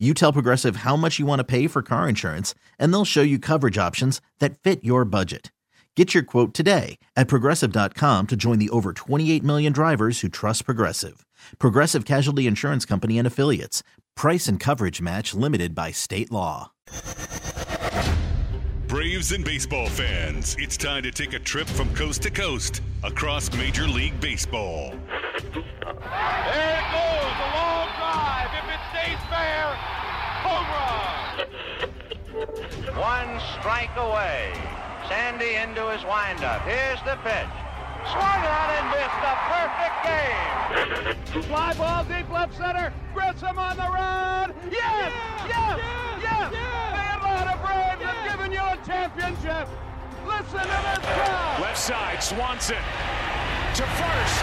You tell Progressive how much you want to pay for car insurance, and they'll show you coverage options that fit your budget. Get your quote today at progressive.com to join the over 28 million drivers who trust Progressive. Progressive Casualty Insurance Company and Affiliates. Price and coverage match limited by state law. Braves and baseball fans, it's time to take a trip from coast to coast across Major League Baseball. There it goes, a long drive. If it fair, home run. One strike away. Sandy into his windup. Here's the pitch. Swung on and missed a perfect game. Fly ball deep left center. Grissom on the run. Yes! Yes! Yes! The Atlanta Braves have given you a championship. Listen to this crowd. Left side, Swanson to first.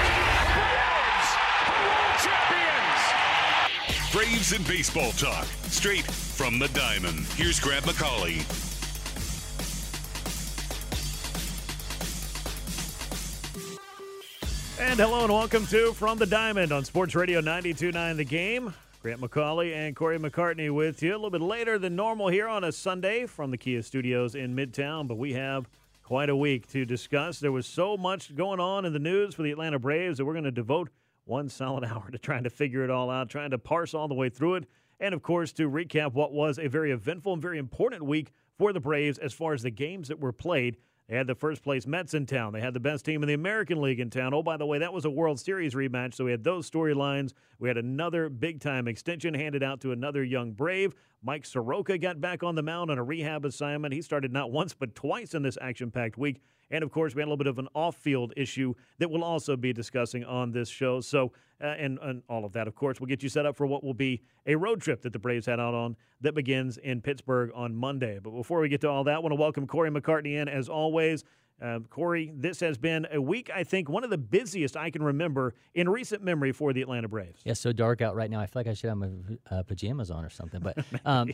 Braves are world champions. Braves and baseball talk, straight from the diamond. Here's Grant McAuley. And hello and welcome to From the Diamond on Sports Radio 92.9 The Game. Grant McAuley and Corey McCartney with you a little bit later than normal here on a Sunday from the Kia Studios in Midtown, but we have quite a week to discuss. There was so much going on in the news for the Atlanta Braves that we're going to devote one solid hour to trying to figure it all out, trying to parse all the way through it, and of course to recap what was a very eventful and very important week for the Braves as far as the games that were played. They had the first place Mets in town. They had the best team in the American League in town. Oh, by the way, that was a World Series rematch, so we had those storylines. We had another big time extension handed out to another young Brave. Mike Soroka got back on the mound on a rehab assignment. He started not once but twice in this action packed week. And of course, we had a little bit of an off field issue that we'll also be discussing on this show. So, uh, and, and all of that, of course, will get you set up for what will be a road trip that the Braves had out on that begins in Pittsburgh on Monday. But before we get to all that, I want to welcome Corey McCartney in as always. Uh, Corey, this has been a week, I think, one of the busiest I can remember in recent memory for the Atlanta Braves. Yeah, so dark out right now. I feel like I should have my uh, pajamas on or something. But um,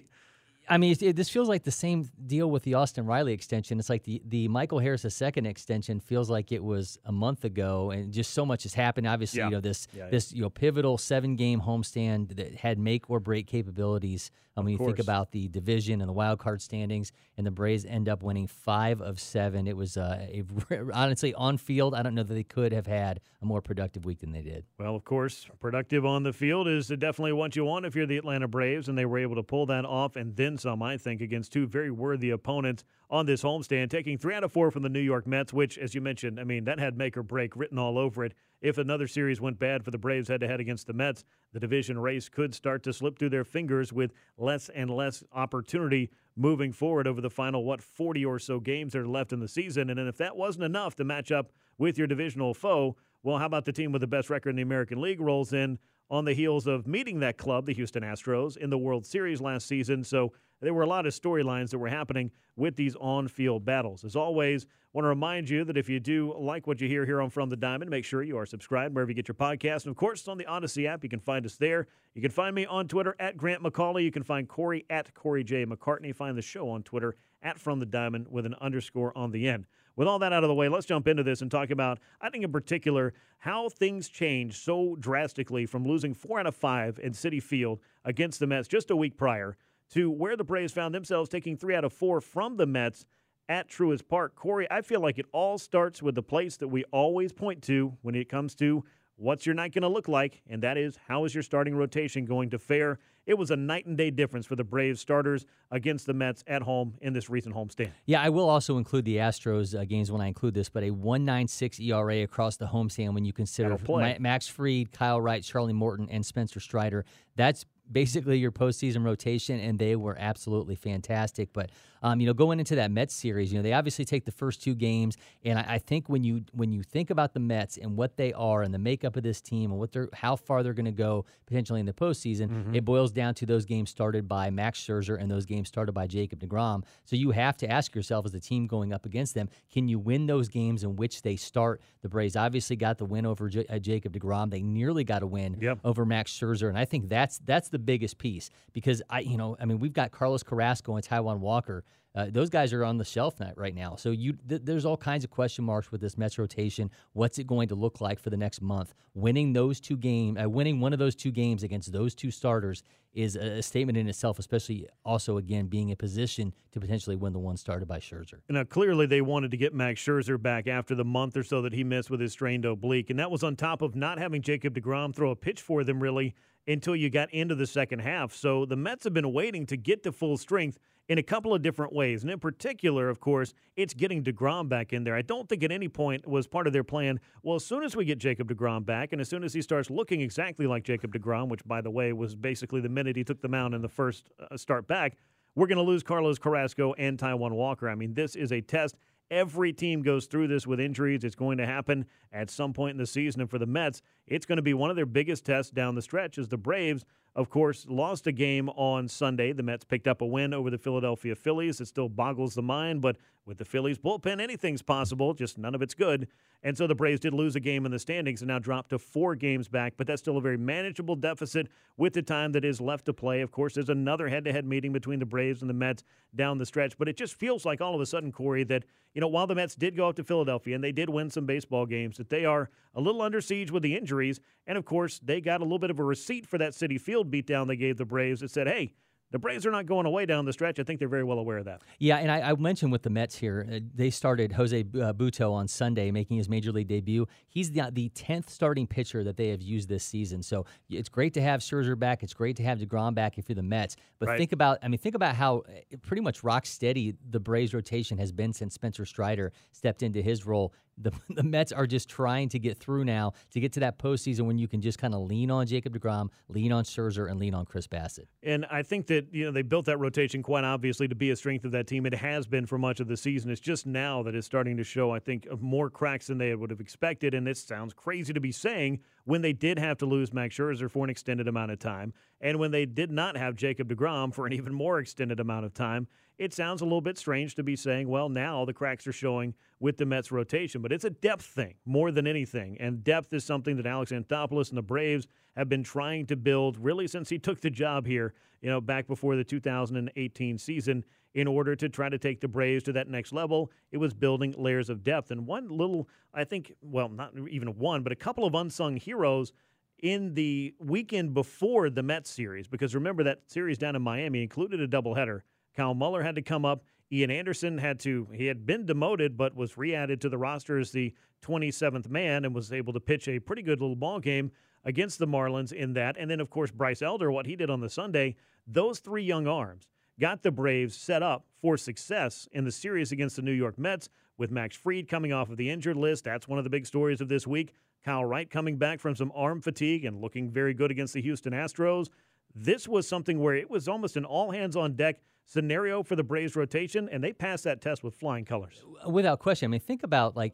I mean, it, this feels like the same deal with the Austin Riley extension. It's like the, the Michael Harris second extension feels like it was a month ago, and just so much has happened. Obviously, Yeah. you know this yeah. this you know pivotal seven game homestand that had make or break capabilities. Um, when you think about the division and the wild card standings, and the Braves end up winning five of seven. It was uh, a honestly on field. I don't know that they could have had a more productive week than they did. Well, of course, productive on the field is definitely what you want if you're the Atlanta Braves, and they were able to pull that off and then some, I think, against two very worthy opponents on this homestand, taking three out of four from the New York Mets, which, as you mentioned, I mean, that had make or break written all over it. If another series went bad for the Braves head to head against the Mets, the division race could start to slip through their fingers with less and less opportunity moving forward over the final, what, 40 or so games that are left in the season. And if that wasn't enough to match up with your divisional foe, well, how about the team with the best record in the American League rolls in on the heels of meeting that club, the Houston Astros, in the World Series last season? So there were a lot of storylines that were happening with these on field battles. As always, want to remind you that if you do like what you hear here on From the Diamond, make sure you are subscribed wherever you get your podcast. And of course, on the Audacy app. You can find us there. You can find me on Twitter at Grant McAuley. You can find Corey at Corey J. McCartney. Find the show on Twitter at From the Diamond with an underscore on the end. With all that out of the way, let's jump into this and talk about, I think in particular, how things changed so drastically from losing four out of five in Citi Field against the Mets just a week prior to where the Braves found themselves taking three out of four from the Mets at Truist Park. Corey, I feel like it all starts with the place that we always point to when it comes to what's your night going to look like, and that is how is your starting rotation going to fare? It was a night and day difference for the Braves starters against the Mets at home in this recent homestand. Yeah, I will also include the Astros uh, games when I include this, but a 196 ERA across the homestand when you consider That'll play. Ma- Max Fried, Kyle Wright, Charlie Morton, and Spencer Strider. That's basically your postseason rotation, and they were absolutely fantastic. But um, you know, going into that Mets series, you know, they obviously take the first two games, and I, I, think when you when you think about the Mets and what they are and the makeup of this team and what they're how far they're going to go potentially in the postseason, mm-hmm. it boils down to those games started by Max Scherzer and those games started by Jacob Degrom. So you have to ask yourself as a team going up against them, can you win those games in which they start? The Braves obviously got the win over J- uh, Jacob Degrom. They nearly got a win yep. over Max Scherzer, and I think that's that's the biggest piece because I, you know, I mean, we've got Carlos Carrasco and Taijuan Walker uh, those guys are on the shelf right now. So you th- there's all kinds of question marks with this Mets rotation. What's it going to look like for the next month? Winning those two games, uh, winning one of those two games against those two starters is a, a, statement in itself, especially also again being in position to potentially win the one started by Scherzer. Now clearly they wanted to get Max Scherzer back after the month or so that he missed with his strained oblique, and that was on top of not having Jacob Degrom throw a pitch for them really until you got into the second half. So the Mets have been waiting to get to full strength in a couple of different ways. And in particular, of course, it's getting DeGrom back in there. I don't think at any point was part of their plan, well, as soon as we get Jacob DeGrom back, and as soon as he starts looking exactly like Jacob DeGrom, which, by the way, was basically the minute he took the mound in the first uh, start back, we're going to lose Carlos Carrasco and Taijuan Walker. I mean, this is a test. Every team goes through this with injuries. It's going to happen at some point in the season. And for the Mets, it's going to be one of their biggest tests down the stretch as the Braves of course, lost a game on Sunday. The Mets picked up a win over the Philadelphia Phillies. It still boggles the mind, but with the Phillies bullpen, anything's possible, just none of it's good. And so the Braves did lose a game in the standings and now dropped to four games back, but that's still a very manageable deficit with the time that is left to play. Of course, there's another head to head meeting between the Braves and the Mets down the stretch, but it just feels like all of a sudden, Corey, that, you know, while the Mets did go up to Philadelphia and they did win some baseball games, that they are a little under siege with the injuries. And of course, they got a little bit of a receipt for that Citi Field beatdown they gave the Braves that said, hey, the Braves are not going away down the stretch. I think they're very well aware of that. Yeah, and I, I mentioned with the Mets here, uh, they started Jose Butto on Sunday, making his major league debut. He's the the tenth starting pitcher that they have used this season. So it's great to have Scherzer back. It's great to have Degrom back if you're the Mets. But right. think about, I mean, think about how uh, pretty much rock steady the Braves rotation has been since Spencer Strider stepped into his role the, the Mets are just trying to get through now to get to that postseason when you can just kind of lean on Jacob DeGrom, lean on Scherzer, and lean on Chris Bassitt. And I think that you know they built that rotation quite obviously to be a strength of that team. It has been for much of the season. It's just now that it's starting to show. I think more cracks than they would have expected. And this sounds crazy to be saying when they did have to lose Max Scherzer for an extended amount of time, and when they did not have Jacob DeGrom for an even more extended amount of time it sounds a little bit strange to be saying, well, now the cracks are showing with the Mets rotation, but it's a depth thing more than anything. And depth is something that Alex Anthopoulos and the Braves have been trying to build really since he took the job here, you know, back before the 2018 season in order to try to take the Braves to that next level. It was building layers of depth. And one little, I think, well, not even one, but a couple of unsung heroes in the weekend before the Mets series, because remember that series down in Miami included a doubleheader Kyle Muller had to come up. Ian Anderson had to, he had been demoted, but was re added to the roster as the 27th man and was able to pitch a pretty good little ball game against the Marlins in that. And then, of course, Bryce Elder, what he did on the Sunday, those three young arms got the Braves set up for success in the series against the New York Mets with Max Fried coming off of the injured list. That's one of the big stories of this week. Kyle Wright coming back from some arm fatigue and looking very good against the Houston Astros. This was something where it was almost an all hands on deck scenario for the Braves rotation, and they passed that test with flying colors. Without question. I mean, think about like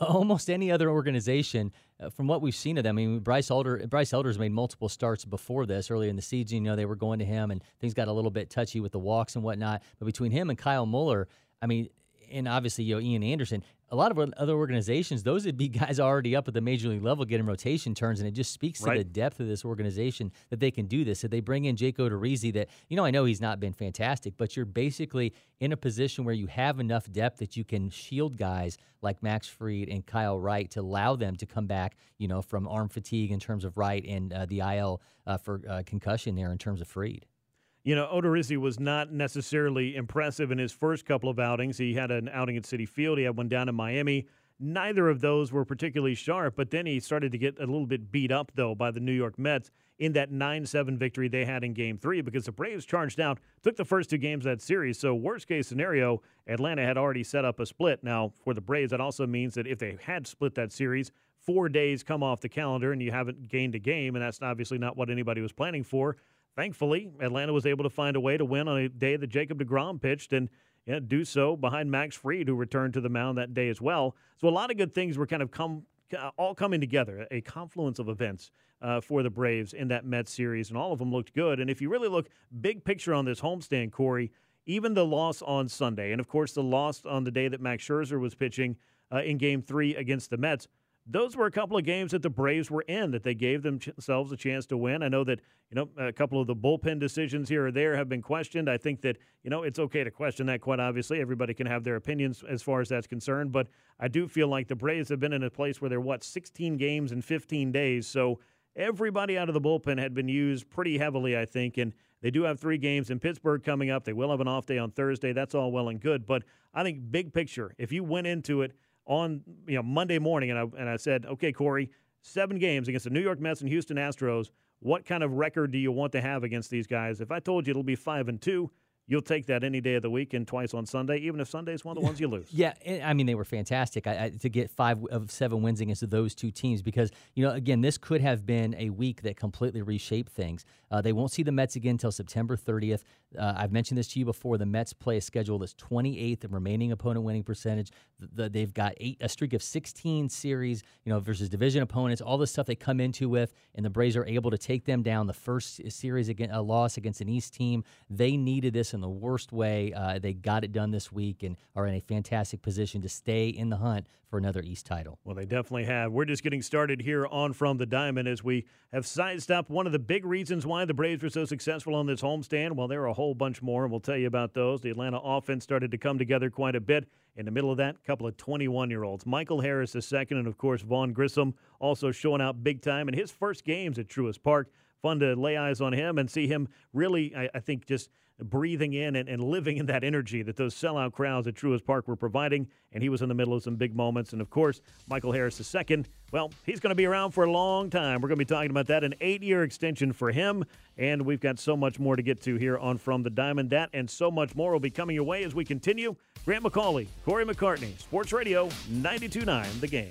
almost any other organization uh, from what we've seen of them. I mean, Bryce Elder, Bryce Elder's made multiple starts before this. Early in the season, you know, they were going to him, and things got a little bit touchy with the walks and whatnot. But between him and Kyle Muller, I mean, and obviously, you know, Ian Anderson, a lot of other organizations, those would be guys already up at the major league level getting rotation turns, and it just speaks right. to the depth of this organization that they can do this. If they bring in Jake Odorizzi, that you know, I know he's not been fantastic, but you're basically in a position where you have enough depth that you can shield guys like Max Fried and Kyle Wright to allow them to come back, you know, from arm fatigue in terms of Wright and uh, the IL uh, for uh, concussion there in terms of Fried you know, Odorizzi was not necessarily impressive in his first couple of outings. He had an outing at Citi Field, he had one down in Miami. Neither of those were particularly sharp, but then he started to get a little bit beat up, though, by the New York Mets in that 9 7 victory they had in game three because the Braves charged out, took the first two games of that series. So, worst case scenario, Atlanta had already set up a split. Now, for the Braves, that also means that if they had split that series, four days come off the calendar and you haven't gained a game, and that's obviously not what anybody was planning for thankfully, Atlanta was able to find a way to win on a day that Jacob DeGrom pitched and do so behind Max Fried, who returned to the mound that day as well. So a lot of good things were kind of come all coming together, a confluence of events uh, for the Braves in that Mets series, and all of them looked good. And if you really look big picture on this homestand, Corey, even the loss on Sunday, and of course the loss on the day that Max Scherzer was pitching uh, in Game Three against the Mets, those were a couple of games that the Braves were in that they gave themselves a chance to win. I know that you know a couple of the bullpen decisions here or there have been questioned. I think that you know it's okay to question that. Quite obviously, everybody can have their opinions as far as that's concerned. But I do feel like the Braves have been in a place where they're what 16 games in 15 days, so everybody out of the bullpen had been used pretty heavily. I think and. They do have three games in Pittsburgh coming up. They will have an off day on Thursday. That's all well and good. But I think big picture, if you went into it on you know Monday morning, and I and I said, okay, Corey, seven games against the New York Mets and Houston Astros. What kind of record do you want to have against these guys? If I told you it'll be five and two, you'll take that any day of the week and twice on Sunday, even if Sunday's one of the ones you lose. yeah, I mean they were fantastic I, I, to get five of seven wins against those two teams because you know again this could have been a week that completely reshaped things. Uh, they won't see the Mets again until September 30th. Uh, I've mentioned this to you before. The Mets play a schedule that's 28th in remaining opponent winning percentage. The, the, they've got eight a streak of 16 series, you know, versus division opponents. All the stuff they come into with, and the Braves are able to take them down. The first series against a loss against an East team, they needed this in the worst way. Uh, they got it done this week and are in a fantastic position to stay in the hunt for another East title. Well, they definitely have. We're just getting started here on From the Diamond as we have sized up one of the big reasons why the Braves were so successful on this homestand. Well, there are a whole bunch more, and we'll tell you about those. The Atlanta offense started to come together quite a bit. In the middle of that, a couple of 21 year olds. Michael Harris, the second, and of course, Vaughn Grissom also showing out big time in his first games at Truist Park. Fun to lay eyes on him and see him really, I, I think, just breathing in and, and living in that energy that those sellout crowds at Truist Park were providing. And he was in the middle of some big moments. And of course, Michael Harris II, well, he's going to be around for a long time. We're going to be talking about that, an eight year extension for him. And we've got so much more to get to here on From the Diamond. That and so much more will be coming your way as we continue. Grant McAuley, Corey McCartney, Sports Radio 929, The Game.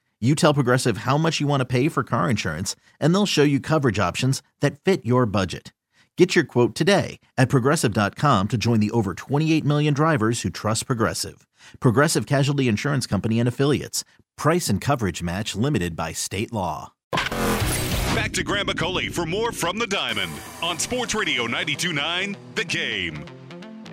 you tell Progressive how much you want to pay for car insurance, and they'll show you coverage options that fit your budget. Get your quote today at progressive.com to join the over 28 million drivers who trust Progressive. Progressive Casualty Insurance Company and Affiliates. Price and coverage match limited by state law. Back to Grant McAuley for more from the Diamond on Sports Radio 929 The Game.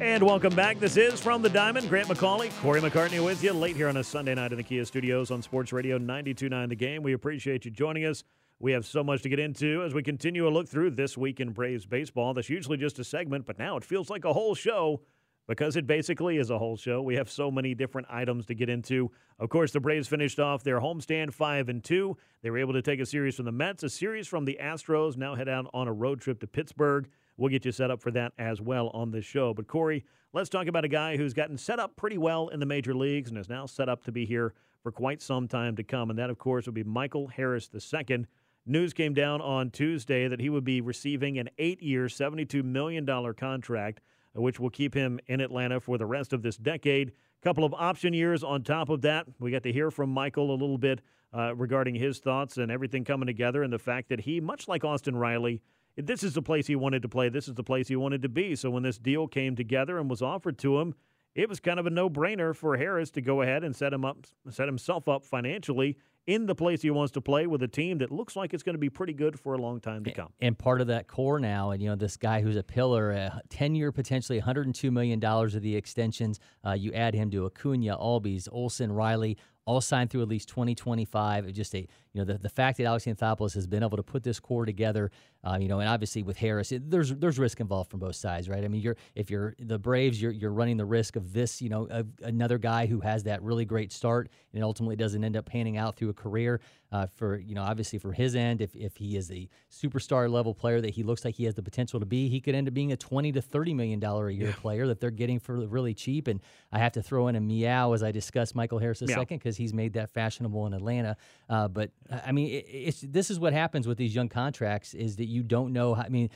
And welcome back. This is From the Diamond. Grant McAuley, Corey McCartney with you late here on a Sunday night in the Kia studios on Sports Radio 92.9 The Game. We appreciate you joining us. We have so much to get into as we continue a look through this week in Braves baseball. That's usually just a segment, but now it feels like a whole show because it basically is a whole show. We have so many different items to get into. Of course, the Braves finished off their homestand 5 and 2. They were able to take a series from the Mets, a series from the Astros, now head out on a road trip to Pittsburgh. We'll get you set up for that as well on this show. But Corey, let's talk about a guy who's gotten set up pretty well in the major leagues and is now set up to be here for quite some time to come. And that, of course, would be Michael Harris II. News came down on Tuesday that he would be receiving an eight year, $72 million contract which will keep him in Atlanta for the rest of this decade. Couple of option years on top of that. We got to hear from Michael a little bit uh, regarding his thoughts and everything coming together, and the fact that he, much like Austin Riley, this is the place he wanted to play. This is the place he wanted to be. So when this deal came together and was offered to him, it was kind of a no-brainer for Harris to go ahead and set him up, set himself up financially in the place he wants to play with a team that looks like it's going to be pretty good for a long time to come. And part of that core now, and you know, this guy who's a pillar, a 10 year, potentially $102 million of the extensions. Uh, you add him to Acuna, Albies, Olson, Riley, all signed through at least 2025. Just a you know the, the fact that Alex Anthopoulos has been able to put this core together, uh, you know, and obviously with Harris, it, there's there's risk involved from both sides, right? I mean, you're if you're the Braves, you're you're running the risk of this, you know, another guy who has that really great start and ultimately doesn't end up panning out through a career. Uh, for you know, obviously for his end, if if he is a superstar level player that he looks like he has the potential to be, he could end up being a 20 to 30 million dollar a year yeah. player that they're getting for really cheap. And I have to throw in a meow as I discuss Michael Harris a meow. second because he's made that fashionable in Atlanta. Uh, but I mean, it, it's this is what happens with these young contracts is that you don't know. How, I mean,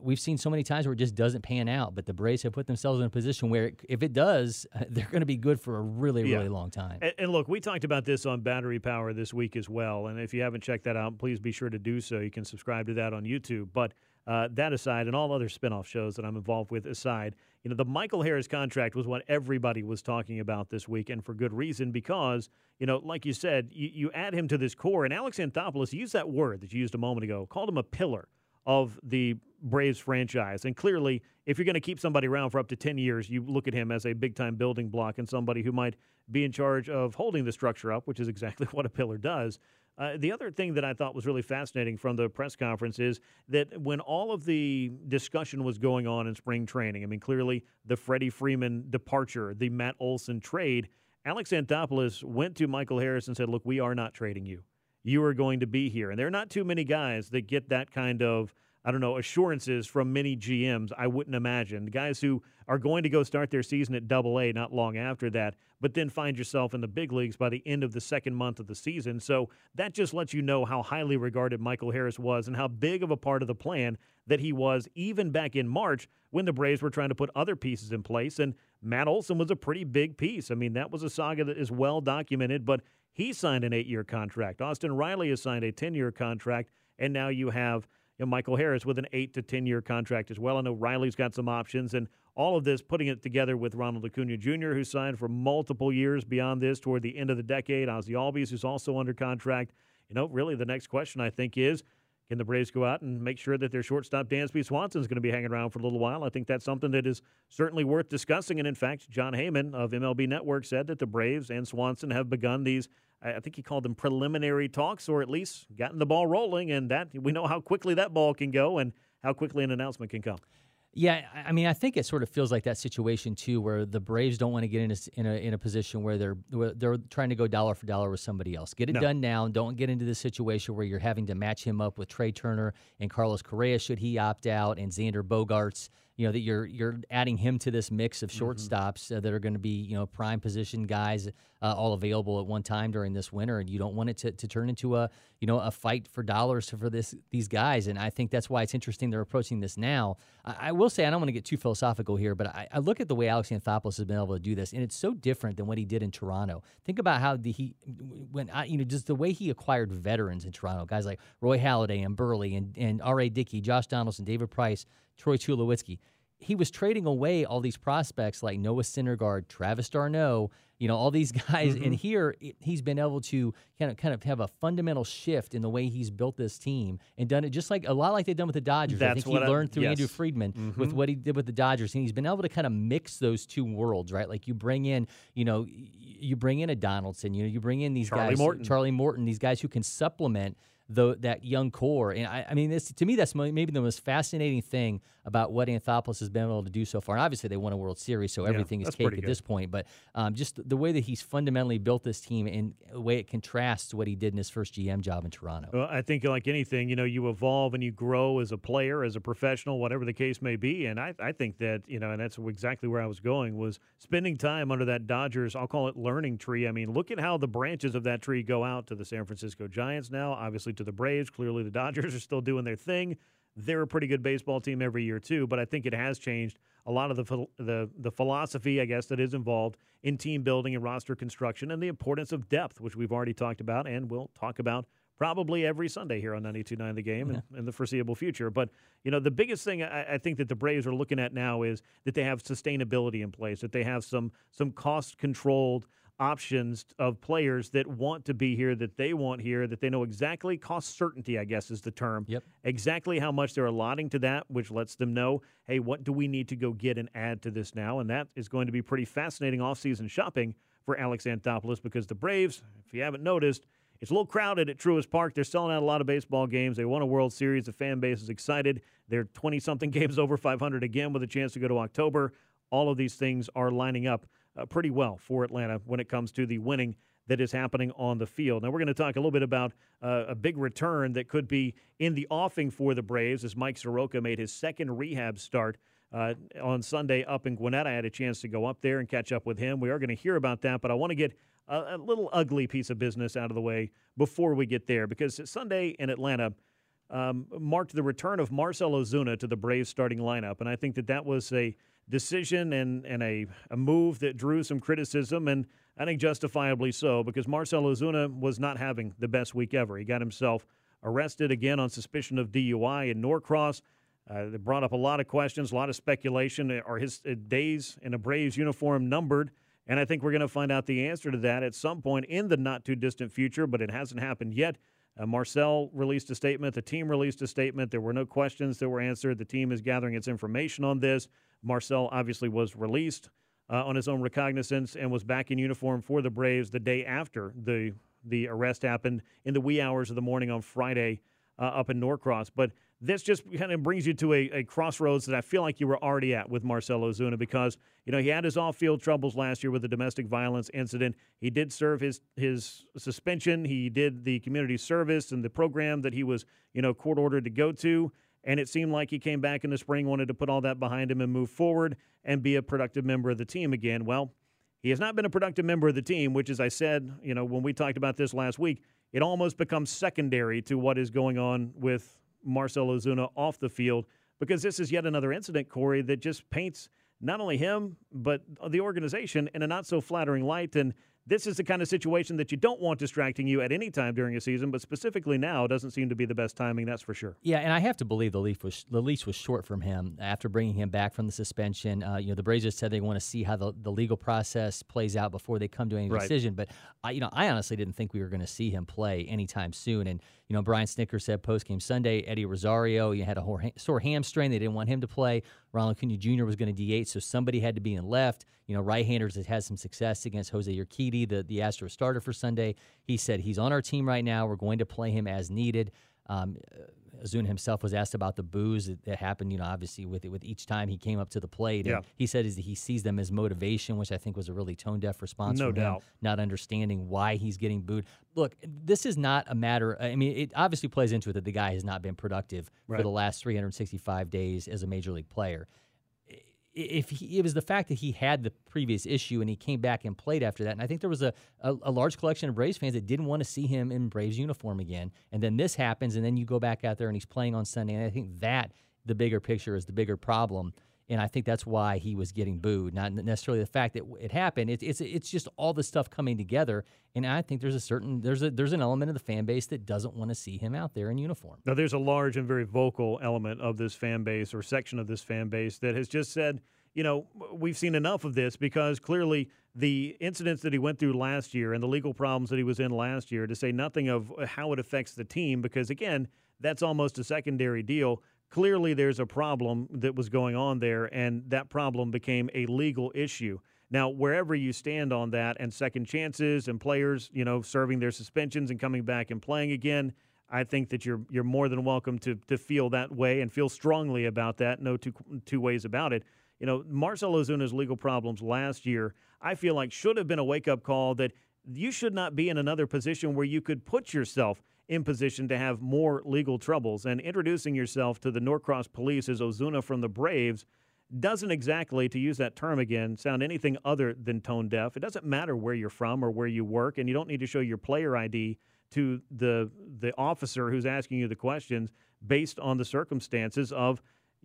we've seen so many times where it just doesn't pan out. But the Braves have put themselves in a position where, it, if it does, they're going to be good for a really, yeah. really long time. And, and, look, we talked about this on Battery Power this week as well. And if you haven't checked that out, please be sure to do so. You can subscribe to that on YouTube. But uh, that aside, and all other spinoff shows that I'm involved with aside, you know, the Michael Harris contract was what everybody was talking about this week, and for good reason, because, you know, like you said, you, you add him to this core, and Alex Anthopoulos used that word that you used a moment ago, called him a pillar of the Braves franchise. And clearly, if you're going to keep somebody around for up to 10 years, you look at him as a big time building block and somebody who might be in charge of holding the structure up, which is exactly what a pillar does. Uh, the other thing that I thought was really fascinating from the press conference is that when all of the discussion was going on in spring training, I mean, clearly the Freddie Freeman departure, the Matt Olson trade, Alex Anthopoulos went to Michael Harris and said, Look, we are not trading you you are going to be here. And there are not too many guys that get that kind of, I don't know, assurances from many GMs, I wouldn't imagine. Guys who are going to go start their season at double A not long after that, but then find yourself in the big leagues by the end of the second month of the season. So that just lets you know how highly regarded Michael Harris was and how big of a part of the plan that he was even back in March when the Braves were trying to put other pieces in place. And Matt Olson was a pretty big piece. I mean, that was a saga that is well documented, but he signed an eight year contract. Austin Riley has signed a 10 year contract. And now you have you know, Michael Harris with an eight to 10 year contract as well. I know Riley's got some options. And all of this, putting it together with Ronald Acuna Jr., who signed for multiple years beyond this toward the end of the decade. Ozzy Albies, who's also under contract. You know, really the next question I think is can the Braves go out and make sure that their shortstop Dansby Swanson is going to be hanging around for a little while? I think that's something that is certainly worth discussing. And in fact, Jon Heyman of MLB Network said that the Braves and Swanson have begun these. I think he called them preliminary talks, or at least gotten the ball rolling, and that we know how quickly that ball can go and how quickly an announcement can come. Yeah, I mean, I think it sort of feels like that situation too, where the Braves don't want to get in a, in a, in a position where they're where they're trying to go dollar for dollar with somebody else. Get it no. done now. Don't get into the situation where you're having to match him up with Trea Turner and Carlos Correa should he opt out and Xander Bogaerts you know that you're you're adding him to this mix of mm-hmm. shortstops mm-hmm. uh, that are going to be you know prime position guys uh, all available at one time during this winter, and you don't want it to, to turn into a you know a fight for dollars for this these guys. And I think that's why it's interesting they're approaching this now. I, I will say I don't want to get too philosophical here, but I, I, look at the way Alex Anthopoulos has been able to do this, and it's so different than what he did in Toronto. Think about how the he when I you know just the way he acquired veterans in Toronto, guys like Roy Halladay and Buehrle and and R. A. Dickey, Josh Donaldson, David Price. Troy Tulowitzki. He was trading away all these prospects like Noah Syndergaard, Travis d'Arnaud, you know, all these guys. Mm-hmm. And here he's been able to kind of kind of have a fundamental shift in the way he's built this team and done it just like a lot like they've done with the Dodgers. That's I think he I, learned through yes. Andrew Friedman mm-hmm. with what he did with the Dodgers. And he's been able to kind of mix those two worlds, right? Like you bring in, you know, you bring in a Donaldson, you know, you bring in these Charlie guys, Morton. Charlie Morton, these guys who can supplement the, that young core. And I, I mean, this, to me, that's maybe the most fascinating thing about what Anthopoulos has been able to do so far. And obviously, they won a World Series, so everything yeah, is cake at this point. But um, just the way that he's fundamentally built this team and the way it contrasts what he did in his first GM job in Toronto. Well, I think, like anything, you know, you evolve and you grow as a player, as a professional, whatever the case may be. And I, I think that, you know, and that's exactly where I was going, was spending time under that Dodgers, I'll call it learning tree. I mean, look at how the branches of that tree go out to the San Francisco Giants now, obviously to the Braves. Clearly, the Dodgers are still doing their thing. they're a pretty good baseball team every year too. But I think it has changed a lot of the the the philosophy, I guess, that is involved in team building and roster construction, and the importance of depth, which we've already talked about and will talk about probably every Sunday here on 92.9 The Game yeah. in, in, the foreseeable future. But, you know, the biggest thing I, I, think that the Braves are looking at now is that they have sustainability in place, that they have some some cost-controlled options of players that want to be here, that they want here, that they know exactly cost certainty, I guess is the term. Yep. Exactly how much they're allotting to that, which lets them know, hey, what do we need to go get and add to this now? And that is going to be pretty fascinating offseason shopping for Alex Anthopoulos because the Braves, if you haven't noticed, it's a little crowded at Truist Park. They're selling out a lot of baseball games. They won a World Series. The fan base is excited. They're 20 something games over 500 again with a chance to go to October. All of these things are lining up uh, pretty well for Atlanta when it comes to the winning that is happening on the field. Now, we're going to talk a little bit about uh, a big return that could be in the offing for the Braves as Mike Soroka made his second rehab start. Uh, on Sunday up in Gwinnett. I had a chance to go up there and catch up with him. We are going to hear about that, but I want to get a, a, little ugly piece of business out of the way before we get there because Sunday in Atlanta um, marked the return of Marcell Ozuna to the Braves starting lineup. And I think that that was a decision and, and a, a move that drew some criticism, and I think justifiably so, because Marcell Ozuna was not having the best week ever. He got himself arrested again on suspicion of DUI in Norcross. Uh, they brought up a lot of questions, a lot of speculation. Are his uh, days in a Braves uniform numbered? And I think we're going to find out the answer to that at some point in the not too distant future, but it hasn't happened yet. Uh, Marcell released a statement. The team released a statement. There were no questions that were answered. The team is gathering its information on this. Marcell obviously was released uh, on his own recognizance and was back in uniform for the Braves the day after the the arrest happened in the wee hours of the morning on Friday uh, up in Norcross. But this just kind of brings you to a, a, crossroads that I feel like you were already at with Marcell Ozuna because you know he had his off-field troubles last year with a domestic violence incident. He did serve his his suspension. He did the community service and the program that he was you know court ordered to go to. And it seemed like he came back in the spring, wanted to put all that behind him and move forward and be a productive member of the team again. Well, he has not been a productive member of the team, which, as I said, you know, when we talked about this last week, it almost becomes secondary to what is going on with Marcell Ozuna off the field because this is yet another incident, Corey, that just paints not only him, but the organization in a not so flattering light. And this is the kind of situation that you don't want distracting you at any time during a season, but specifically now doesn't seem to be the best timing. That's for sure. Yeah, and I have to believe the leaf was the leash was short from him after bringing him back from the suspension. Uh, you know, the Braves just said they want to see how the, the legal process plays out before they come to any right. decision. But I, you know, I honestly didn't think we were going to see him play anytime soon. And you know, Brian Snitker said post game Sunday, Eddie Rosario, he had a sore hamstring. They didn't want him to play. Ronald Acuna Jr. was going to DH, so somebody had to be in left. You know, right-handers that had some success against Jose Urquidy, the the Astro starter for Sunday. He said he's on our team right now. We're going to play him as needed. Um, Ozuna himself was asked about the boos that, that, happened, you know, obviously with it, with each time he came up to the plate. Yeah. he said he sees them as motivation, which I think was a really tone deaf response. No doubt. Him, not understanding why he's getting booed. Look, this is not a matter. I mean, it obviously plays into it that the guy has not been productive right. for the last 365 days as a major league player if he, it was the fact that he had the previous issue and he came back and played after that, and I think there was a, a, a, large collection of Braves fans that didn't want to see him in Braves uniform again. And then this happens, and then you go back out there and he's playing on Sunday, and I think that the bigger picture is the bigger problem and I think that's why he was getting booed, not necessarily the fact that it happened. It's it's it's just all the stuff coming together, and I think there's a certain there's a there's an element of the fan base that doesn't want to see him out there in uniform. Now, there's a large and very vocal element of this fan base or section of this fan base that has just said, you know, we've seen enough of this because clearly the incidents that he went through last year and the legal problems that he was in last year, to say nothing of uh, how it affects the team, because again, that's almost a secondary deal clearly there's a problem that was going on there, and that problem became a legal issue. Now, wherever you stand on that and second chances and players, you know, serving their suspensions and coming back and playing again, I think that you're you're more than welcome to to feel that way and feel strongly about that. No two two ways about it. You know, Marcell Ozuna's legal problems last year, I feel like should have been a wake up call that you should not be in another position where you could put yourself in position to have more legal troubles. And introducing yourself to the Norcross police as Ozuna from the Braves doesn't exactly, to use that term again, sound anything other than tone deaf. It doesn't matter where you're from or where you work, and you don't need to show your player ID to the the officer who's asking you the questions based on the circumstances of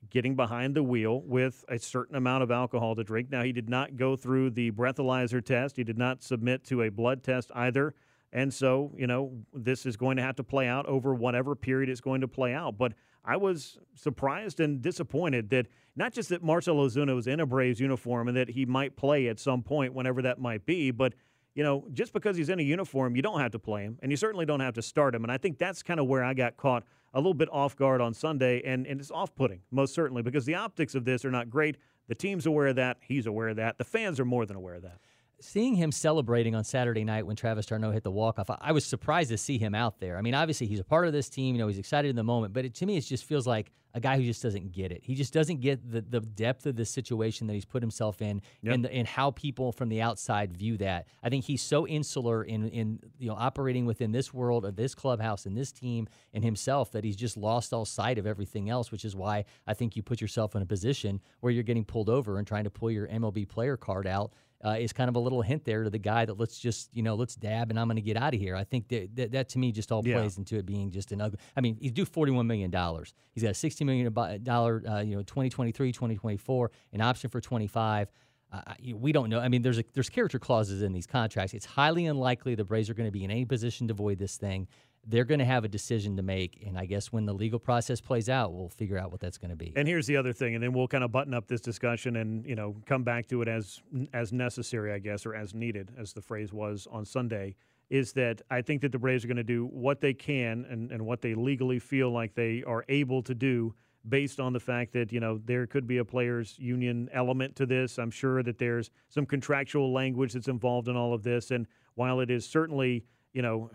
getting behind the wheel with a certain amount of alcohol to drink. Now, he did not go through the breathalyzer test. He did not submit to a blood test either. And so, you know, this is going to have to play out over whatever period it's going to play out. But I was surprised and disappointed that not just that Marcell Ozuna was in a Braves uniform and that he might play at some point, whenever that might be, but you know, just because he's in a uniform, you don't have to play him, and you certainly don't have to start him. And I think that's kind of where I got caught a little bit off guard on Sunday, and, and it's off putting, most certainly, because the optics of this are not great. The team's aware of that. He's aware of that. The fans are more than aware of that seeing him celebrating on Saturday night when Travis d'Arnaud hit the walk off, I was surprised to see him out there. I mean, obviously he's a part of this team. You know, he's excited in the moment, but it, to me, it just feels like a guy who just doesn't get it. He just doesn't get the, the depth of the situation that he's put himself in yep. and, the, and how people from the outside view that. I think he's so insular in, in you know operating within this world of this clubhouse and this team and himself that he's just lost all sight of everything else, which is why I think you put yourself in a position where you're getting pulled over and trying to pull your MLB player card out uh, is kind of a little hint there to the guy that let's just you know let's dab and I'm going to get out of here. I think that, that, that to me just all plays into it being just an ugly. I mean, he's due 41 million dollars. He's got a 60 million dollar uh, you know 2023 2024 an option for 25. Uh, we don't know. I mean, there's a, there's character clauses in these contracts. It's highly unlikely the Braves are going to be in any position to void this thing they're going to have a decision to make. And I guess when the legal process plays out, we'll figure out what that's going to be. And here's the other thing, and then we'll kind of button up this discussion and you know come back to it as as necessary, I guess, or as needed, as the phrase was on Sunday. Is that I think that the Braves are going to do what they can and, and what they legally feel like they are able to do based on the fact that you know there could be a players union element to this. I'm sure that there's some contractual language that's involved in all of this, and while it is certainly you know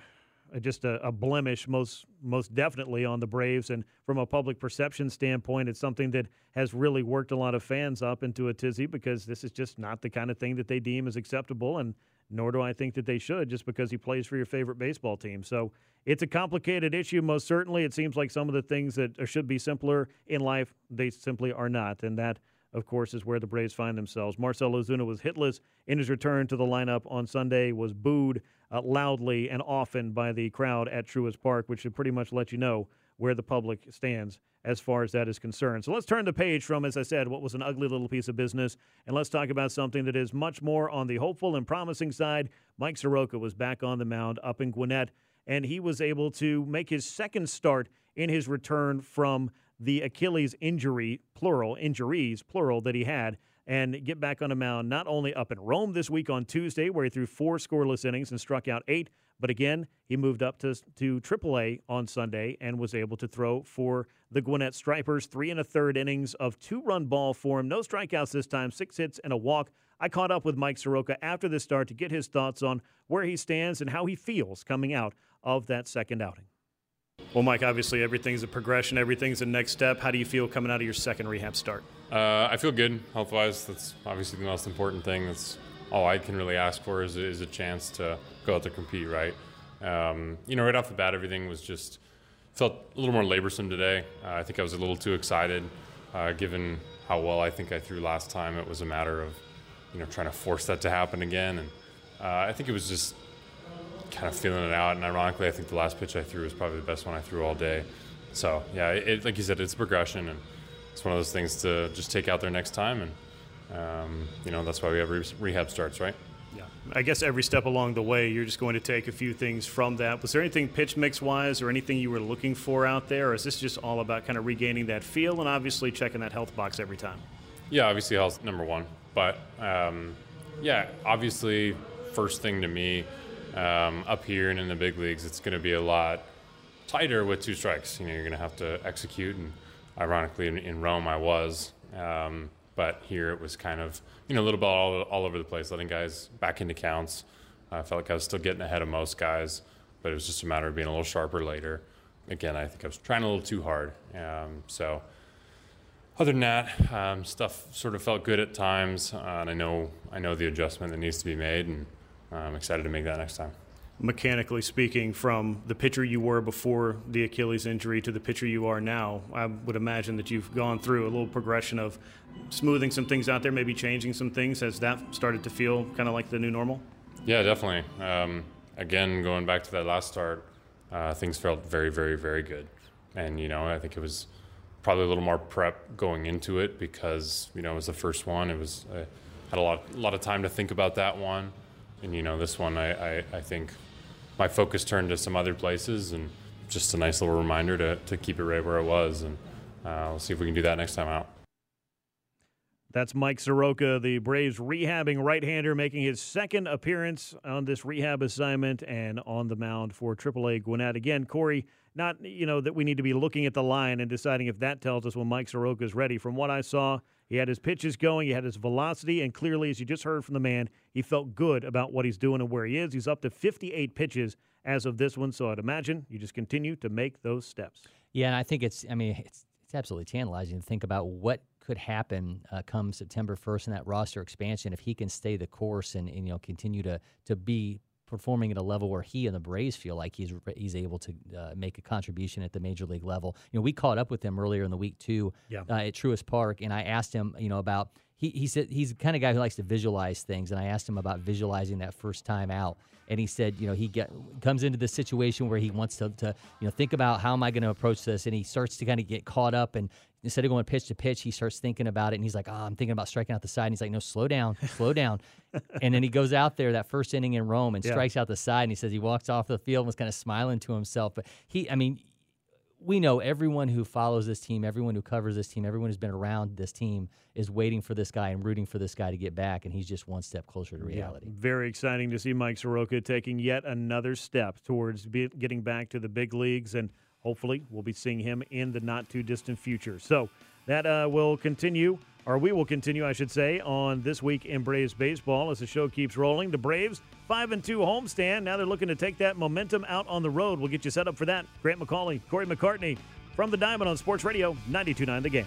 Uh, just a, a, blemish, most most definitely on the Braves. And from a public perception standpoint, it's something that has really worked a lot of fans up into a tizzy because this is just not the kind of thing that they deem as acceptable, and nor do I think that they should, just because he plays for your favorite baseball team. So it's a complicated issue. Most certainly, it seems like some of the things that should be simpler in life, they simply are not, and that of course, is where the Braves find themselves. Marcell Ozuna was hitless in his return to the lineup on Sunday, was booed uh, loudly and often by the crowd at Truist Park, which should pretty much let you know where the public stands as far as that is concerned. So let's turn the page from, as I said, what was an ugly little piece of business, and let's talk about something that is much more on the hopeful and promising side. Mike Soroka was back on the mound up in Gwinnett, and he was able to make his second start in his return from the Achilles injury, plural, injuries, plural, that he had, and get back on a mound not only up in Rome this week on Tuesday, where he threw four scoreless innings and struck out eight, but again, he moved up to, to AAA on Sunday and was able to throw for the Gwinnett Stripers. Three and a third innings of two run ball for him. No strikeouts this time, six hits and a walk. I caught up with Mike Soroka after the start to get his thoughts on where he stands and how he feels coming out of that second outing. Well, Mike, obviously everything's a progression, everything's a next step. How do you feel coming out of your second rehab start? Uh, I feel good health wise. That's obviously the most important thing. That's all I can really ask for is, is a chance to go out there compete, right? Um, you know, right off the bat, everything was just felt a little more laborsome today. Uh, I think I was a little too excited, uh, given how well I think I threw last time. It was a matter of, you know, trying to force that to happen again. And uh, I think it was just kind of feeling it out. And ironically, I think the last pitch I threw was probably the best one I threw all day. So yeah, it, like you said, it's progression, and it's one of those things to just take out there next time. And um, you know that's why we have re- rehab starts, right? Yeah, I guess every step along the way, you're just going to take a few things from that. Was there anything pitch mix wise, or anything you were looking for out there, or is this just all about kind of regaining that feel and obviously checking that health box every time? Yeah, obviously health number one, but um, yeah, obviously first thing to me um, up here and in the big leagues, it's going to be a lot tighter with two strikes. You know, you're going to have to execute, and ironically, in, in Rome, I was. Um, but here it was kind of, you know, a little bit all, all over the place, letting guys back into counts. I felt like I was still getting ahead of most guys, but it was just a matter of being a little sharper later. Again, I think I was trying a little too hard. Um, so, other than that, um, stuff sort of felt good at times, uh, and I know I know the adjustment that needs to be made, and I'm excited to make that next time. Mechanically speaking, from the pitcher you were before the Achilles injury to the pitcher you are now, I would imagine that you've gone through a little progression of smoothing some things out there, maybe changing some things. Has that started to feel kind of like the new normal? Yeah, definitely. Um, again, going back to that last start, uh, things felt very, very, very good. And, you know, I think it was probably a little more prep going into it because, you know, it was the first one. It was, I had a lot, a lot of time to think about that one. And, you know, this one, I, I, I think my focus turned to some other places and just a nice little reminder to, to keep it right where it was. And uh, we'll see if we can do that next time out. That's Mike Soroka, the Braves rehabbing right hander, making his second appearance on this rehab assignment and on the mound for AAA Gwinnett. Again, Corey, not you know that we need to be looking at the line and deciding if that tells us when Mike Soroka is ready. From what I saw, he had his pitches going, he had his velocity, and clearly, as you just heard from the man, he felt good about what he's doing and where he is. He's up to 58 pitches as of this one, so I'd imagine you just continue to make those steps. Yeah, and I think it's, I mean, it's, it's absolutely tantalizing to think about what could happen uh, come September 1st in that roster expansion if he can stay the course and, and you know continue to to be performing at a level where he and the Braves feel like he's he's able to uh, make a contribution at the major league level. You know, we caught up with him earlier in the week too yeah. uh, at Truist Park, and I asked him, you know, about he he said he's the kind of guy who likes to visualize things, and I asked him about visualizing that first time out, and he said, you know, he get comes into this situation where he wants to, to you know think about how am I going to approach this, and he starts to kind of get caught up and instead of going pitch to pitch, he starts thinking about it and he's like, oh, I'm thinking about striking out the side. And he's like, no, slow down, slow down. and then he goes out there that first inning in Rome and Yeah. strikes out the side. And he says he walks off the field and was kind of smiling to himself. But he, I mean, we know everyone who follows this team, everyone who covers this team, everyone who's been around this team is waiting for this guy and rooting for this guy to get back. And he's just one step closer to reality. Very exciting to see Mike Soroka taking yet another step towards be, getting back to the big leagues, and hopefully we'll be seeing him in the not too distant future. So that uh, will continue, or we will continue, I should say, on this week in Braves baseball as the show keeps rolling. The Braves five and two homestand. Now they're looking to take that momentum out on the road. We'll get you set up for that. Grant McAuley, Corey McCartney from the Diamond on Sports Radio 92.9 The Game.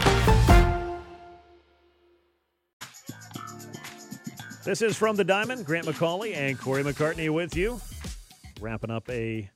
This is from the Diamond. Grant McAuley and Corey McCartney with you. Wrapping up a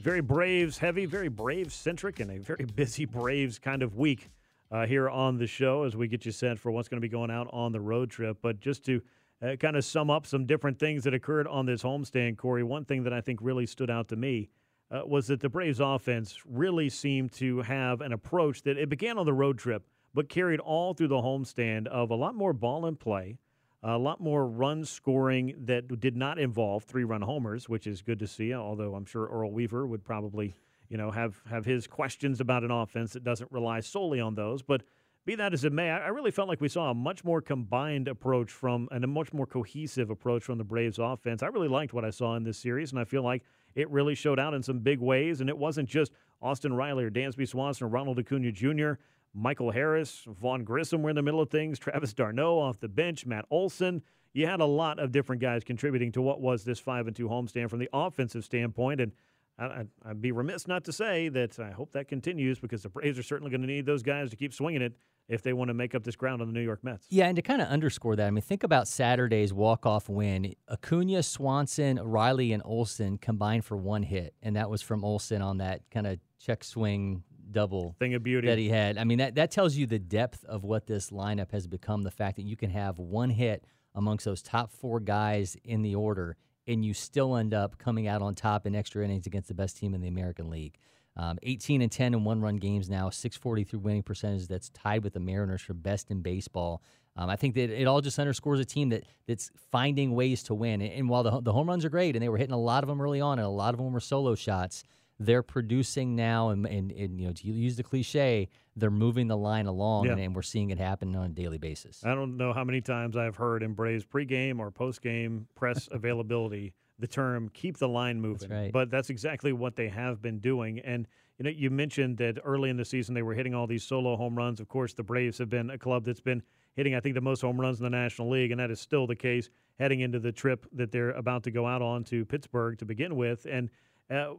very Braves heavy, very Braves centric, and a very busy Braves kind of week uh, here on the show as we get you set for what's going to be going out on the road trip. But just to uh, kind of sum up some different things that occurred on this homestand, Corey, one thing that I think really stood out to me uh, was that the Braves offense really seemed to have an approach that it began on the road trip, but carried all through the homestand of a lot more ball in play a lot more run scoring that did not involve three run homers, which is good to see. Although I'm sure Earl Weaver would probably, you know, have have his questions about an offense that doesn't rely solely on those. But be that as it may, I really felt like we saw a much more combined approach from and a much more cohesive approach from the Braves offense. I really liked what I saw in this series, and I feel like it really showed out in some big ways. And it wasn't just Austin Riley or Dansby Swanson or Ronald Acuna Jr. Michael Harris, Vaughn Grissom were in the middle of things, Travis d'Arnaud off the bench, Matt Olson. You had a lot of different guys contributing to what was this 5 and 2 homestand from the offensive standpoint. And I, would be remiss not to say that I hope that continues because the Braves are certainly going to need those guys to keep swinging it if they want to make up this ground on the New York Mets. Yeah, and to kind of underscore that, I mean, think about Saturday's walk-off win. Acuna, Swanson, Riley, and Olson combined for one hit, and that was from Olson on that kind of check swing double thing of beauty that he had. I mean, that, that tells you the depth of what this lineup has become. The fact that you can have one hit amongst those top four guys in the order, and you still end up coming out on top in extra innings against the best team in the American League. Um, 18 and 10 in one run games now, 643 winning percentage that's tied with the Mariners for best in baseball. Um, I think that it all just underscores a team that that's finding ways to win. And, and while the, the home runs are great, and they were hitting a lot of them early on, and a lot of them were solo shots, they're producing now, and, and, and you know to use the cliche, they're moving the line along, Yeah. and, and we're seeing it happen on a daily basis. I don't know how many times I've heard in Braves pregame or postgame press availability the term "keep the line moving." right. But that's exactly what they have been doing. And you know, you mentioned that early in the season they were hitting all these solo home runs. Of course, the Braves have been a club that's been hitting, I think, the most home runs in the National League, and that is still the case heading into the trip that they're about to go out on to Pittsburgh to begin with. And uh,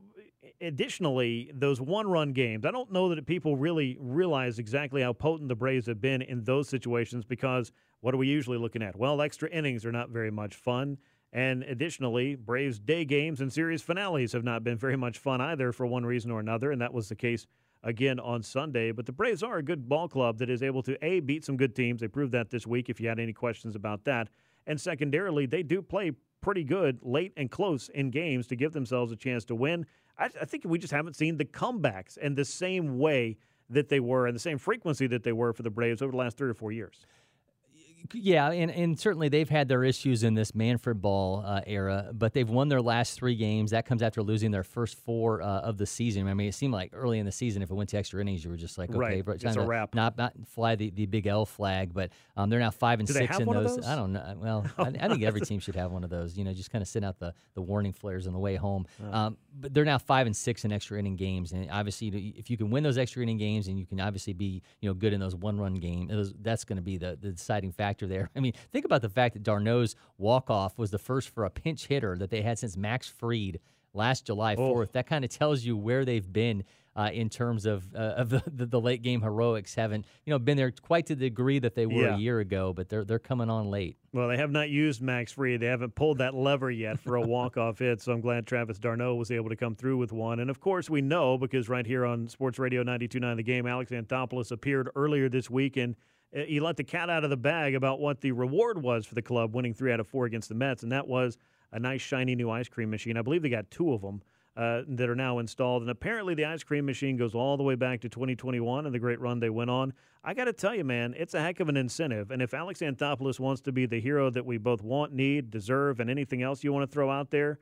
additionally, those one-run games, I don't know that people really realize exactly how potent the Braves have been in those situations because what are we usually looking at? Well, extra innings are not very much fun. And additionally, Braves day games and series finales have not been very much fun either for one reason or another, and that was the case again on Sunday. But the Braves are a good ball club that is able to A, beat some good teams. They proved that this week if you had any questions about that. And secondarily, they do play pretty good late and close in games to give themselves a chance to win. I, I think we just haven't seen the comebacks in the same way that they were and the same frequency that they were for the Braves over the last three or four years. Yeah, and, and certainly they've had their issues in this Manfred Ball uh, era, but they've won their last three games. That comes after losing their first four uh, of the season. I mean, it seemed like early in the season, if it went to extra innings, you were just like, okay, Right, bro, it's a wrap. Not not fly the, the big L flag, but um, they're now five and Do six in those. those? I don't know. Well, I, I think every team should have one of those. You know, just kind of send out the, the warning flares on the way home. Um, but they're now five and six in extra inning games, and obviously, if you can win those extra inning games, and you can obviously be you know good in those one run games, that's going to be the, the deciding factor there. I mean, think about the fact that d'Arnaud's walk off was the first for a pinch hitter that they had since Max Fried last July Oh. 4th. That kind of tells you where they've been. Uh, in terms of uh, of the, the, the late game heroics, haven't you know been there quite to the degree that they were Yeah. a year ago, but they're they're coming on late. Well, they have not used Max Fried. They haven't pulled that lever yet for a walk-off hit, so I'm glad Travis d'Arnaud was able to come through with one. And of course, we know because right here on Sports Radio 92.9 The Game, Alex Anthopoulos appeared earlier this week, and he let the cat out of the bag about what the reward was for the club winning three out of four against the Mets, and that was a nice shiny new ice cream machine. I believe they got two of them. Uh, that are now installed. And apparently, the ice cream machine goes all the way back to 2021 and the great run they went on. I got to tell you, man, it's a heck of an incentive. And if Alex Anthopoulos wants to be the hero that we both want, need, deserve, and anything else you want to throw out there,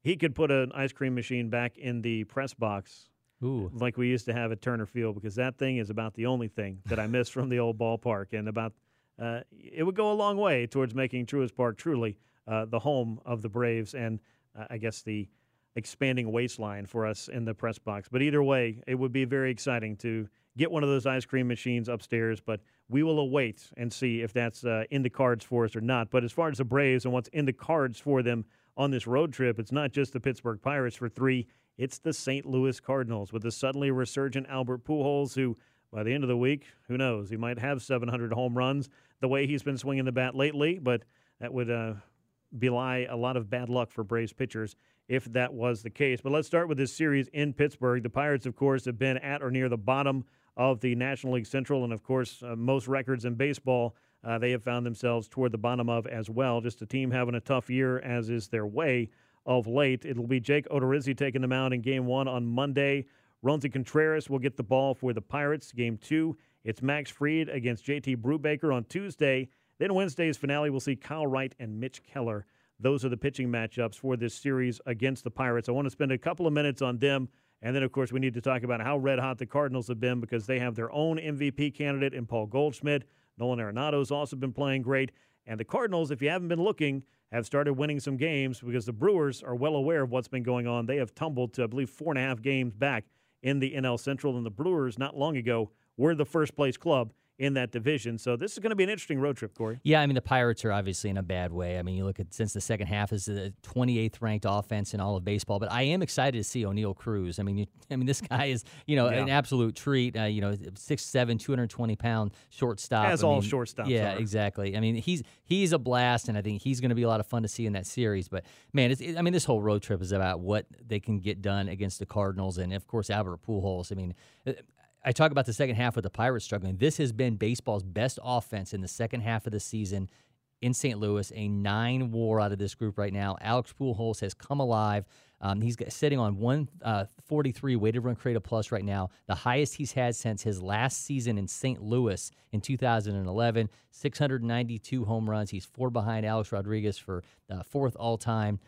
he could put an ice cream machine back in the press box. Ooh. Like we used to have at Turner Field, because that thing is about the only thing that I miss from the old ballpark, and about uh, it would go a long way towards making Truist Park truly uh, the home of the Braves, and uh, I guess the expanding waistline for us in the press box. But either way, it would be very exciting to get one of those ice cream machines upstairs. But we will await and see if that's uh, in the cards for us or not. But as far as the Braves and what's in the cards for them on this road trip, it's not just the Pittsburgh Pirates for three. It's the St. Louis Cardinals with the suddenly resurgent Albert Pujols, who by the end of the week, who knows, he might have 700 home runs the way he's been swinging the bat lately. But that would uh, belie a lot of bad luck for Braves pitchers if that was the case. But let's start with this series in Pittsburgh. The Pirates, of course, have been at or near the bottom of the National League Central, and of course, uh, most records in baseball. Uh, they have found themselves toward the bottom of as well. Just a team having a tough year, as is their way of late. It'll be Jake Odorizzi taking the mound in game one on Monday. Roansy Contreras will get the ball for the Pirates. Game two, it's Max Fried against JT Brubaker on Tuesday. Then Wednesday's finale, we'll see Kyle Wright and Mitch Keller. Those are the pitching matchups for this series against the Pirates. I want to spend a couple of minutes on them. And then, of course, we need to talk about how red hot the Cardinals have been because they have their own MVP candidate in Paul Goldschmidt. Nolan Arenado's also been playing great. And the Cardinals, if you haven't been looking, have started winning some games because the Brewers are well aware of what's been going on. They have tumbled to, I believe, four and a half games back in the NL Central. And the Brewers, not long ago, were the first place club in that division. So this is going to be an interesting road trip, Corey. Yeah, I mean the Pirates are obviously in a bad way. I mean you look at since the second half is the 28th ranked offense in all of baseball. But I am excited to see Oneil Cruz. I mean, you, I mean this guy is you know Yeah. an absolute treat. Uh, you know, six seven, 220 pound shortstop. As I all mean, shortstops Yeah, are. exactly. I mean he's he's a blast, and I think he's going to be a lot of fun to see in that series. But man, it's, it, I mean this whole road trip is about what they can get done against the Cardinals, and of course Albert Pujols. I mean. I talk about the second half with the Pirates struggling. This has been baseball's best offense in the second half of the season in St. Louis, a nine war out of this group right now. Alex Pujols has come alive. Um, he's sitting on 143 uh, weighted run created plus right now, the highest he's had since his last season in St. Louis in 2011. 692 home runs. He's four behind Alex Rodriguez for uh, fourth all time.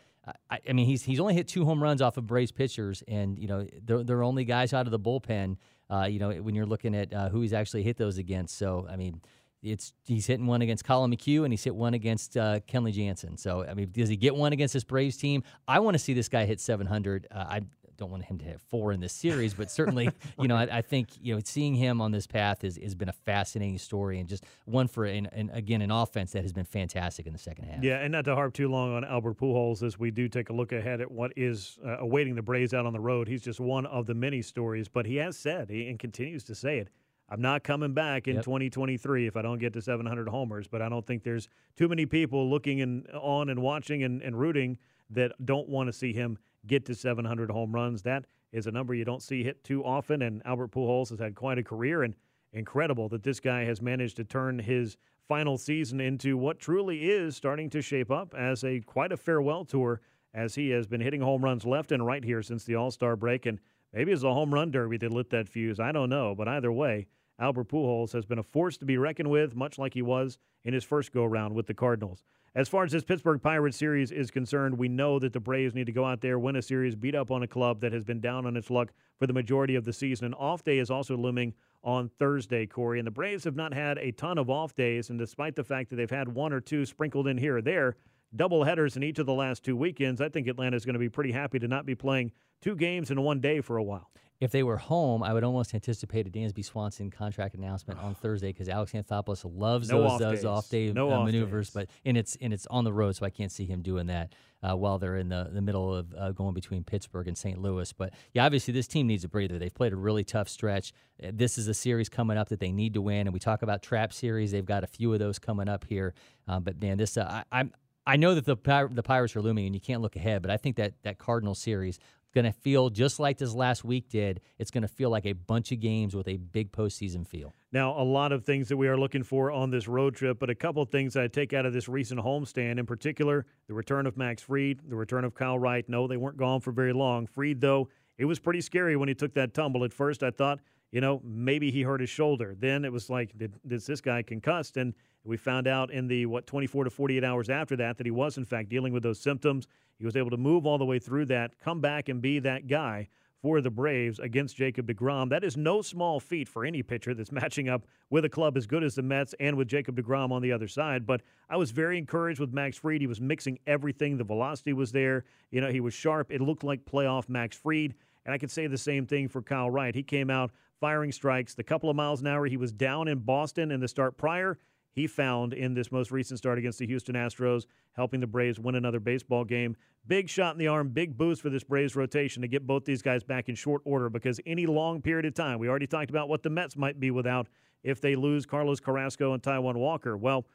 I, I, mean, he's he's only hit two home runs off of Braves pitchers, and you know they're, they're only guys out of the bullpen. Uh, you know when you're looking at uh, who he's actually hit those against. So I mean, it's he's hitting one against Collin McHugh and he's hit one against uh, Kenley Jansen. So I mean, does he get one against this Braves team? I want to see this guy hit 700. Uh, I don't want him to hit four in this series, but certainly, you know, I, I, think you know seeing him on this path has, has been a fascinating story and just one for and, again an offense that has been fantastic in the second half. Yeah, and not to harp too long on Albert Pujols as we do take a look ahead at what is uh, awaiting the Braves out on the road. He's just one of the many stories, but he has said he, and continues to say it I'm not coming back in yep. 2023 if I don't get to 700 homers. But I don't think there's too many people looking and on and watching and, and rooting that don't want to see him get to 700 home runs. That is a number you don't see hit too often. And Albert Pujols has had quite a career, and incredible that this guy has managed to turn his final season into what truly is starting to shape up as a quite a farewell tour. As he has been hitting home runs left and right here since the All Star break, and maybe it's a home run derby that lit that fuse. I don't know, but either way, Albert Pujols has been a force to be reckoned with, much like he was in his first go round with the Cardinals. As far as this Pittsburgh Pirates series is concerned, we know that the Braves need to go out there, win a series, beat up on a club that has been down on its luck for the majority of the season. An off day is also looming on Thursday, Corey. And the Braves have not had a ton of off days, and despite the fact that they've had one or two sprinkled in here or there, double headers in each of the last two weekends, I think Atlanta is going to be pretty happy to not be playing two games in one day for a while if they were home, I would almost anticipate a Dansby Swanson contract announcement on Thursday because Alex Anthopoulos loves no those, off those off day no uh, off maneuvers, days. but and it's and it's on the road, so I can't see him doing that uh, while they're in the, the middle of uh, going between Pittsburgh and St. Louis. But yeah, obviously this team needs a breather. They've played a really tough stretch. Uh, this is a series coming up that they need to win, and we talk about trap series. They've got a few of those coming up here. Uh, but man, this uh, I, I'm I know that the the Pirates are looming, and you can't look ahead. But I think that that Cardinal series going to feel just like this last week did. It's going to feel like a bunch of games with a big postseason feel. Now, a lot of things that we are looking for on this road trip, but a couple of things I take out of this recent homestand, in particular, the return of Max Fried, the return of Kyle Wright. No, they weren't gone for very long. Fried, though, it was pretty scary when he took that tumble. At first, I thought, you know, maybe he hurt his shoulder. Then it was like, did, this guy concussed? And we found out in the, what, 24 to 48 hours after that, that he was, in fact, dealing with those symptoms. He was able to move all the way through that, come back and be that guy for the Braves against Jacob DeGrom. That is no small feat for any pitcher that's matching up with a club as good as the Mets and with Jacob DeGrom on the other side. But I was very encouraged with Max Fried. He was mixing everything. The velocity was there. You know, he was sharp. It looked like playoff Max Fried. And I could say the same thing for Kyle Wright. He came out firing strikes. The couple of miles an hour he was down in Boston in the start prior, he found in this most recent start against the Houston Astros, helping the Braves win another baseball game. Big shot in the arm, big boost for this Braves rotation to get both these guys back in short order because any long period of time, we already talked about what the Mets might be without if they lose Carlos Carrasco and Taijuan Walker. Well,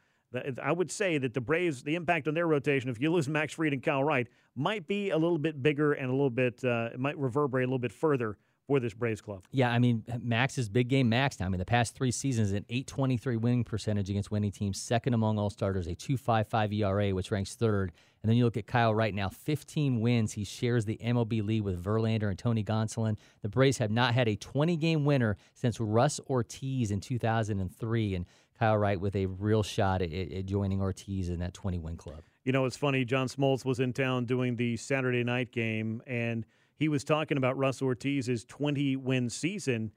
I would say that the Braves, the impact on their rotation, if you lose Max Fried and Kyle Wright, might be a little bit bigger and a little bit, uh, it might reverberate a little bit further for this Braves club. Yeah, I mean, Max is big game Max now. I mean, the past three seasons, an 823 winning percentage against winning teams, second among all starters, a 255 ERA, which ranks third. And then you look at Kyle right now, 15 wins. He shares the MLB lead with Verlander and Tony Gonsolin. The Braves have not had a 20 game winner since Russ Ortiz in 2003. And Kyle Wright with a real shot at, at joining Ortiz in that 20 win club. You know, it's funny. John Smoltz was in town doing the Saturday night game, and he was talking about Russ Ortiz's 20 win season.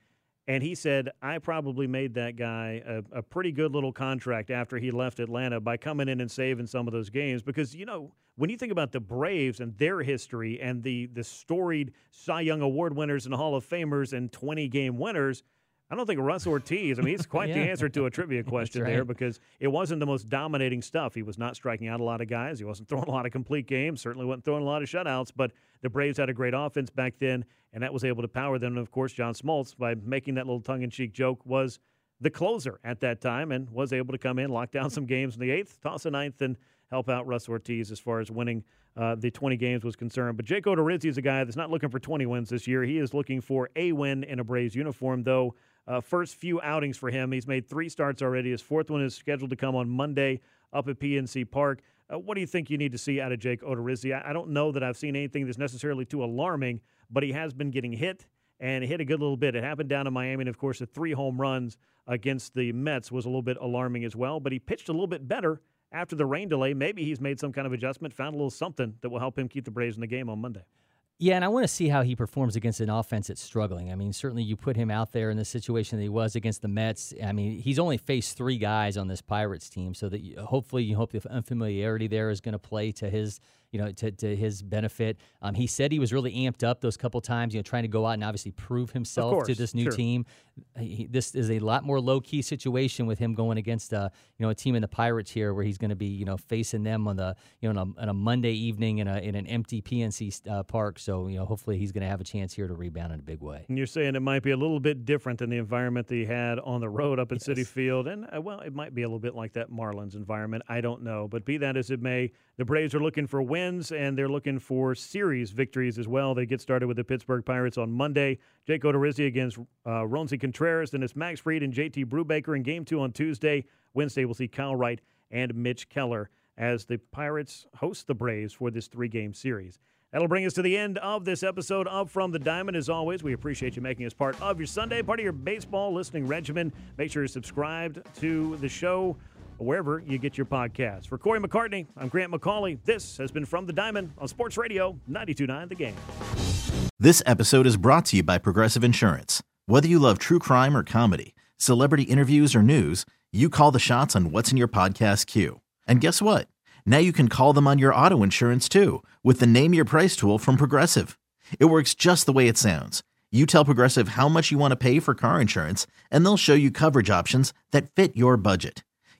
And he said, I probably made that guy a, a, pretty good little contract after he left Atlanta by coming in and saving some of those games. Because, you know, when you think about the Braves and their history and the, the storied Cy Young Award winners and Hall of Famers and 20 game winners – I don't think Russ Ortiz. I mean, he's quite yeah. the answer to a trivia question right. there because it wasn't the most dominating stuff. He was not striking out a lot of guys. He wasn't throwing a lot of complete games. Certainly wasn't throwing a lot of shutouts. But the Braves had a great offense back then, and that was able to power them. And of course, John Smoltz, by making that little tongue-in-cheek joke, was the closer at that time and was able to come in, lock down some games in the eighth, toss a ninth, and help out Russ Ortiz as far as winning uh, the 20 games was concerned. But Jake Odorizzi is a guy that's not looking for 20 wins this year. He is looking for a win in a Braves uniform, though uh, first few outings for him. He's made three starts already. His fourth one is scheduled to come on Monday up at PNC Park. Uh, what do you think you need to see out of Jake Odorizzi? I, I don't know that I've seen anything that's necessarily too alarming, but he has been getting hit and hit a good little bit. It happened down in Miami, and of course, the three home runs against the Mets was a little bit alarming as well. But he pitched a little bit better after the rain delay. Maybe he's made some kind of adjustment, found a little something that will help him keep the Braves in the game on Monday. Yeah, and I want to see how he performs against an offense that's struggling. I mean, certainly you put him out there in the situation that he was against the Mets. I mean, he's only faced three guys on this Pirates team, so that you, hopefully you hope the unfamiliarity there is going to play to his you know, to, to his benefit. Um, he said he was really amped up those couple times, you know, trying to go out and obviously prove himself course, to this new sure. team. He, this is a lot more low key situation with him going against, uh, you know, a team in the Pirates here, where he's going to be, you know, facing them on the, you know, on a, on a Monday evening in a in an empty PNC uh, park. So, you know, hopefully he's going to have a chance here to rebound in a big way. And you're saying it might be a little bit different than the environment that he had on the road up at Citi Field, and uh, well, it might be a little bit like that Marlins environment. I don't know, but be that as it may, the Braves are looking for wins and they're looking for series victories as well. They get started with the Pittsburgh Pirates on Monday. Jake Odorizzi against uh, Roansy Contreras. Then it's Max Fried and JT Brubaker in game two on Tuesday. Wednesday, we'll see Kyle Wright and Mitch Keller as the Pirates host the Braves for this three game series. That'll bring us to the end of this episode of From the Diamond. As always, we appreciate you making us part of your Sunday, part of your baseball listening regimen. Make sure you're subscribed to the show wherever you get your podcasts. For Corey McCartney, I'm Grant McAuley. This has been From the Diamond on Sports Radio 92.9 The Game. This episode is brought to you by Progressive Insurance. Whether you love true crime or comedy, celebrity interviews or news, you call the shots on what's in your podcast queue. And guess what? Now you can call them on your auto insurance too with the Name Your Price tool from Progressive. It works just the way it sounds. You tell Progressive how much you want to pay for car insurance, and they'll show you coverage options that fit your budget.